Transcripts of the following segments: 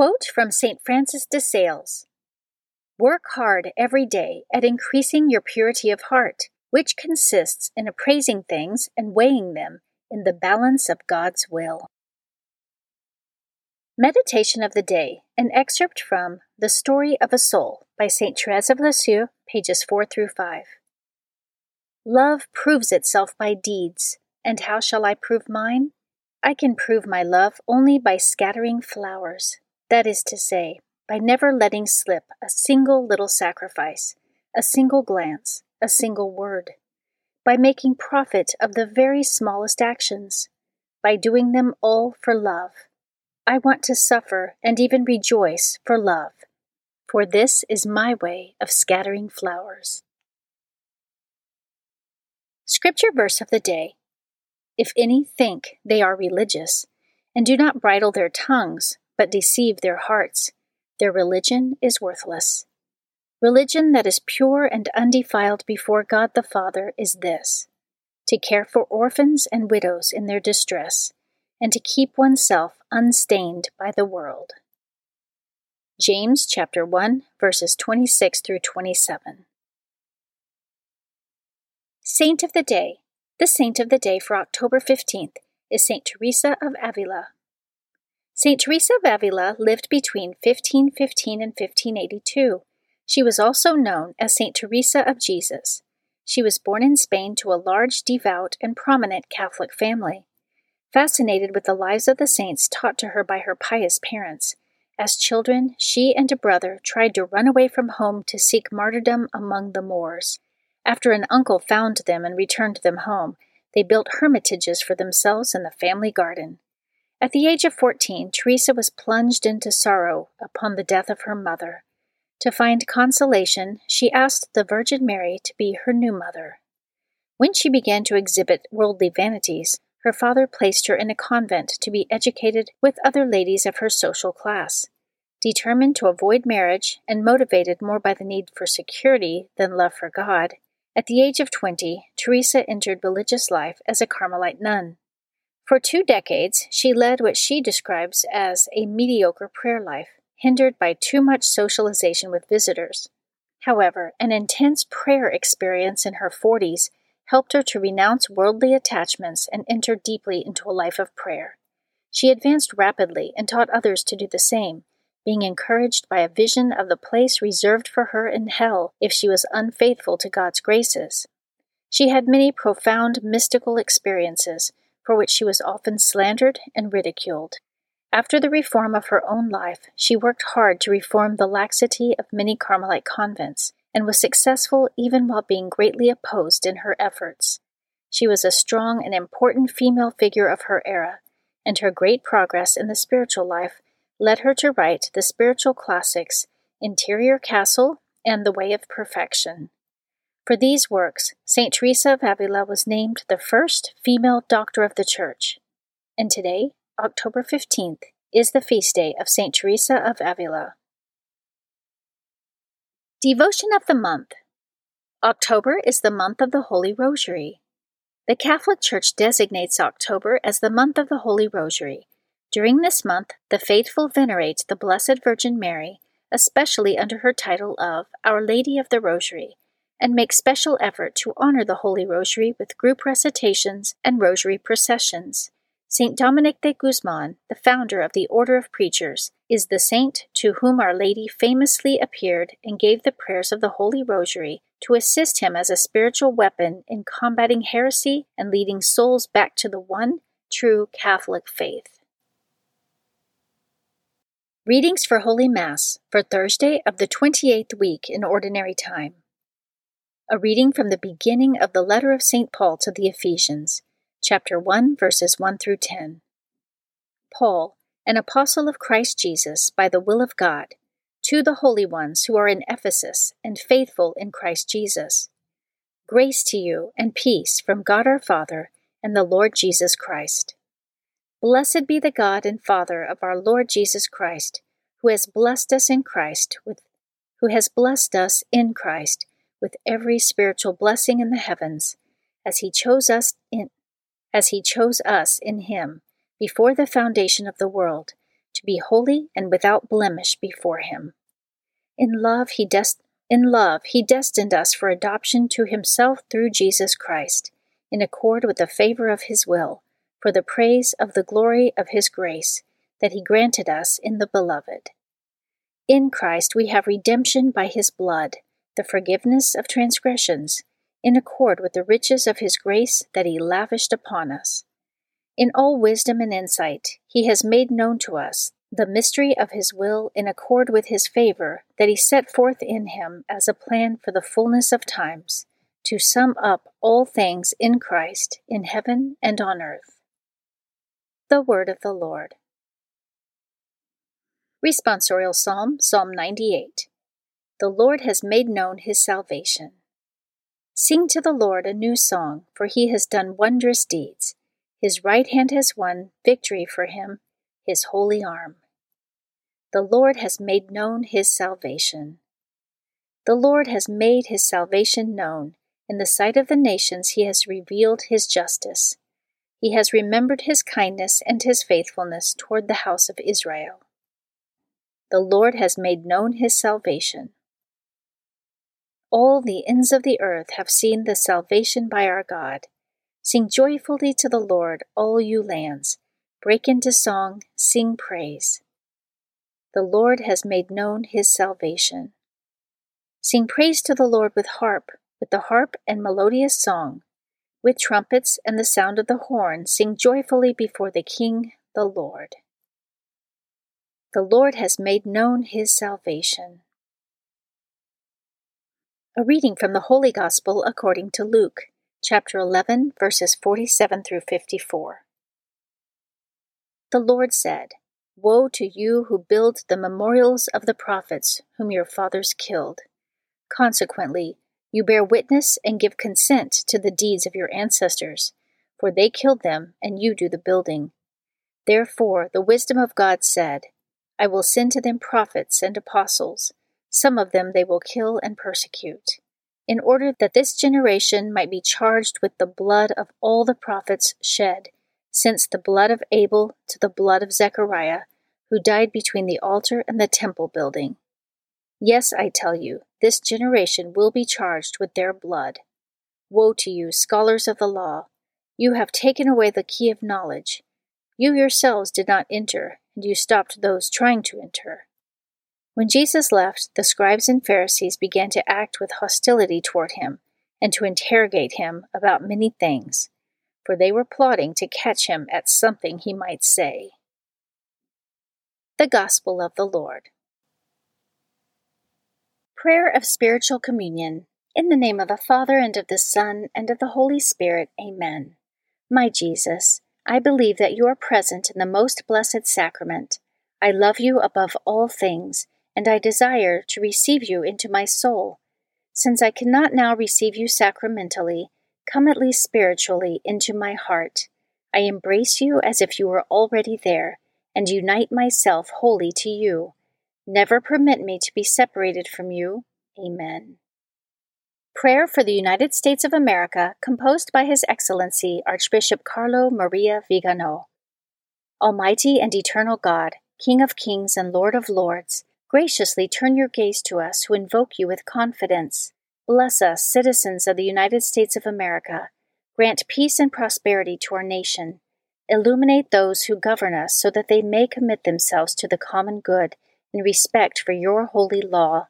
Quote from St. Francis de Sales Work hard every day at increasing your purity of heart, which consists in appraising things and weighing them in the balance of God's will. Meditation of the Day, an excerpt from The Story of a Soul by St. Therese of Lisieux, pages 4 through 5. Love proves itself by deeds, and how shall I prove mine? I can prove my love only by scattering flowers. That is to say, by never letting slip a single little sacrifice, a single glance, a single word, by making profit of the very smallest actions, by doing them all for love. I want to suffer and even rejoice for love, for this is my way of scattering flowers. Scripture verse of the day If any think they are religious, and do not bridle their tongues, but deceive their hearts, their religion is worthless. Religion that is pure and undefiled before God the Father is this to care for orphans and widows in their distress, and to keep oneself unstained by the world. James chapter 1 verses 26 through 27. Saint of the Day. The saint of the day for October 15th is Saint Teresa of Avila. St. Teresa of Avila lived between 1515 and 1582. She was also known as St. Teresa of Jesus. She was born in Spain to a large, devout, and prominent Catholic family. Fascinated with the lives of the saints taught to her by her pious parents, as children, she and a brother tried to run away from home to seek martyrdom among the Moors. After an uncle found them and returned them home, they built hermitages for themselves in the family garden. At the age of 14, Teresa was plunged into sorrow upon the death of her mother. To find consolation, she asked the Virgin Mary to be her new mother. When she began to exhibit worldly vanities, her father placed her in a convent to be educated with other ladies of her social class. Determined to avoid marriage and motivated more by the need for security than love for God, at the age of 20, Teresa entered religious life as a Carmelite nun. For two decades, she led what she describes as a mediocre prayer life, hindered by too much socialization with visitors. However, an intense prayer experience in her 40s helped her to renounce worldly attachments and enter deeply into a life of prayer. She advanced rapidly and taught others to do the same, being encouraged by a vision of the place reserved for her in hell if she was unfaithful to God's graces. She had many profound mystical experiences for which she was often slandered and ridiculed. After the reform of her own life, she worked hard to reform the laxity of many Carmelite convents and was successful even while being greatly opposed in her efforts. She was a strong and important female figure of her era, and her great progress in the spiritual life led her to write the spiritual classics Interior Castle and The Way of Perfection. For these works, St. Teresa of Avila was named the first female doctor of the Church. And today, October 15th, is the feast day of St. Teresa of Avila. Devotion of the Month October is the month of the Holy Rosary. The Catholic Church designates October as the month of the Holy Rosary. During this month, the faithful venerate the Blessed Virgin Mary, especially under her title of Our Lady of the Rosary, and make special effort to honor the Holy Rosary with group recitations and rosary processions. Saint Dominic de Guzman, the founder of the Order of Preachers, is the saint to whom Our Lady famously appeared and gave the prayers of the Holy Rosary to assist him as a spiritual weapon in combating heresy and leading souls back to the one true Catholic faith. Readings for Holy Mass for Thursday of the 28th week in Ordinary Time. A reading from the beginning of the letter of St. Paul to the Ephesians, chapter 1, verses 1 through 10. Paul, an apostle of Christ Jesus by the will of God, to the holy ones who are in Ephesus and faithful in Christ Jesus. Grace to you and peace from God our Father and the Lord Jesus Christ. Blessed be the God and Father of our Lord Jesus Christ, who has blessed us in Christ with who has blessed us in Christ with every spiritual blessing in the heavens, as he chose us in as he chose us in him before the foundation of the world, to be holy and without blemish before him. In love he dest- in love he destined us for adoption to himself through Jesus Christ, in accord with the favor of his will, for the praise of the glory of his grace that he granted us in the beloved. In Christ we have redemption by his blood the forgiveness of transgressions, in accord with the riches of his grace that he lavished upon us. In all wisdom and insight, he has made known to us the mystery of his will in accord with his favor that he set forth in him as a plan for the fullness of times, to sum up all things in Christ in heaven and on earth. The Word of the Lord. Responsorial Psalm, Psalm 98. The Lord has made known his salvation. Sing to the Lord a new song, for he has done wondrous deeds. His right hand has won victory for him, his holy arm. The Lord has made known his salvation. The Lord has made his salvation known. In the sight of the nations, he has revealed his justice. He has remembered his kindness and his faithfulness toward the house of Israel. The Lord has made known his salvation. All the ends of the earth have seen the salvation by our God. Sing joyfully to the Lord, all you lands. Break into song, sing praise. The Lord has made known his salvation. Sing praise to the Lord with harp, with the harp and melodious song. With trumpets and the sound of the horn, sing joyfully before the King, the Lord. The Lord has made known his salvation. A reading from the Holy Gospel according to Luke, chapter 11, verses 47 through 54. The Lord said, Woe to you who build the memorials of the prophets whom your fathers killed. Consequently, you bear witness and give consent to the deeds of your ancestors, for they killed them, and you do the building. Therefore, the wisdom of God said, I will send to them prophets and apostles some of them they will kill and persecute, in order that this generation might be charged with the blood of all the prophets shed, since the blood of Abel to the blood of Zechariah, who died between the altar and the temple building. Yes, I tell you, this generation will be charged with their blood. Woe to you, scholars of the law! You have taken away the key of knowledge. You yourselves did not enter, and you stopped those trying to enter. When Jesus left, the scribes and Pharisees began to act with hostility toward him and to interrogate him about many things, for they were plotting to catch him at something he might say. The Gospel of the Lord. Prayer of Spiritual Communion. In the name of the Father, and of the Son, and of the Holy Spirit. Amen. My Jesus, I believe that you are present in the most blessed sacrament. I love you above all things, and I desire to receive you into my soul. Since I cannot now receive you sacramentally, come at least spiritually into my heart. I embrace you as if you were already there and unite myself wholly to you. Never permit me to be separated from you. Amen. Prayer for the United States of America, composed by His Excellency Archbishop Carlo Maria Vigano. Almighty and eternal God, King of kings and Lord of lords, graciously turn your gaze to us who invoke you with confidence. Bless us, citizens of the United States of America. Grant peace and prosperity to our nation Illuminate those who govern us so that they may commit themselves to the common good in respect for your holy law.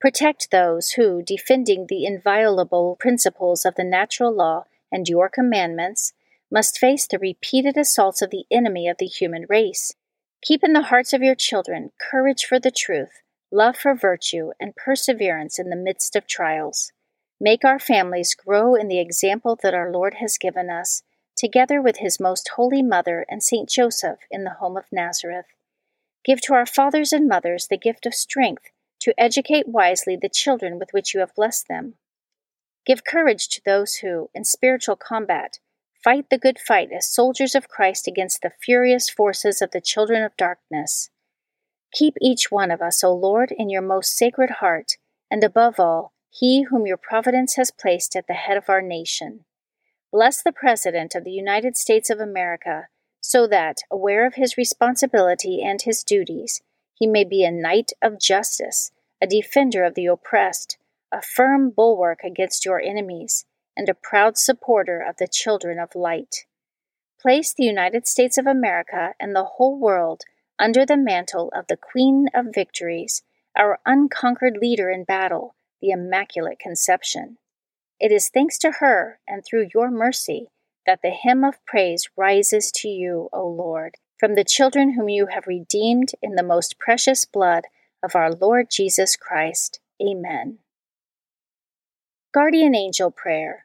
Protect those who, defending the inviolable principles of the natural law and your commandments, must face the repeated assaults of the enemy of the human race. Keep in the hearts of your children courage for the truth, love for virtue, and perseverance in the midst of trials. Make our families grow in the example that our Lord has given us together with his most holy mother and Saint Joseph in the home of Nazareth. Give to our fathers and mothers the gift of strength to educate wisely the children with which you have blessed them. Give courage to those who, in spiritual combat, fight the good fight as soldiers of Christ against the furious forces of the children of darkness. Keep each one of us, O Lord, in your most sacred heart, and above all, he whom your providence has placed at the head of our nation. Bless the President of the United States of America, so that, aware of his responsibility and his duties, he may be a knight of justice, a defender of the oppressed, a firm bulwark against your enemies, and a proud supporter of the children of light. Place the United States of America and the whole world under the mantle of the Queen of Victories, our unconquered leader in battle, the Immaculate Conception. It is thanks to her and through your mercy that the hymn of praise rises to you, O Lord, from the children whom you have redeemed in the most precious blood of our Lord Jesus Christ. Amen. Guardian Angel Prayer.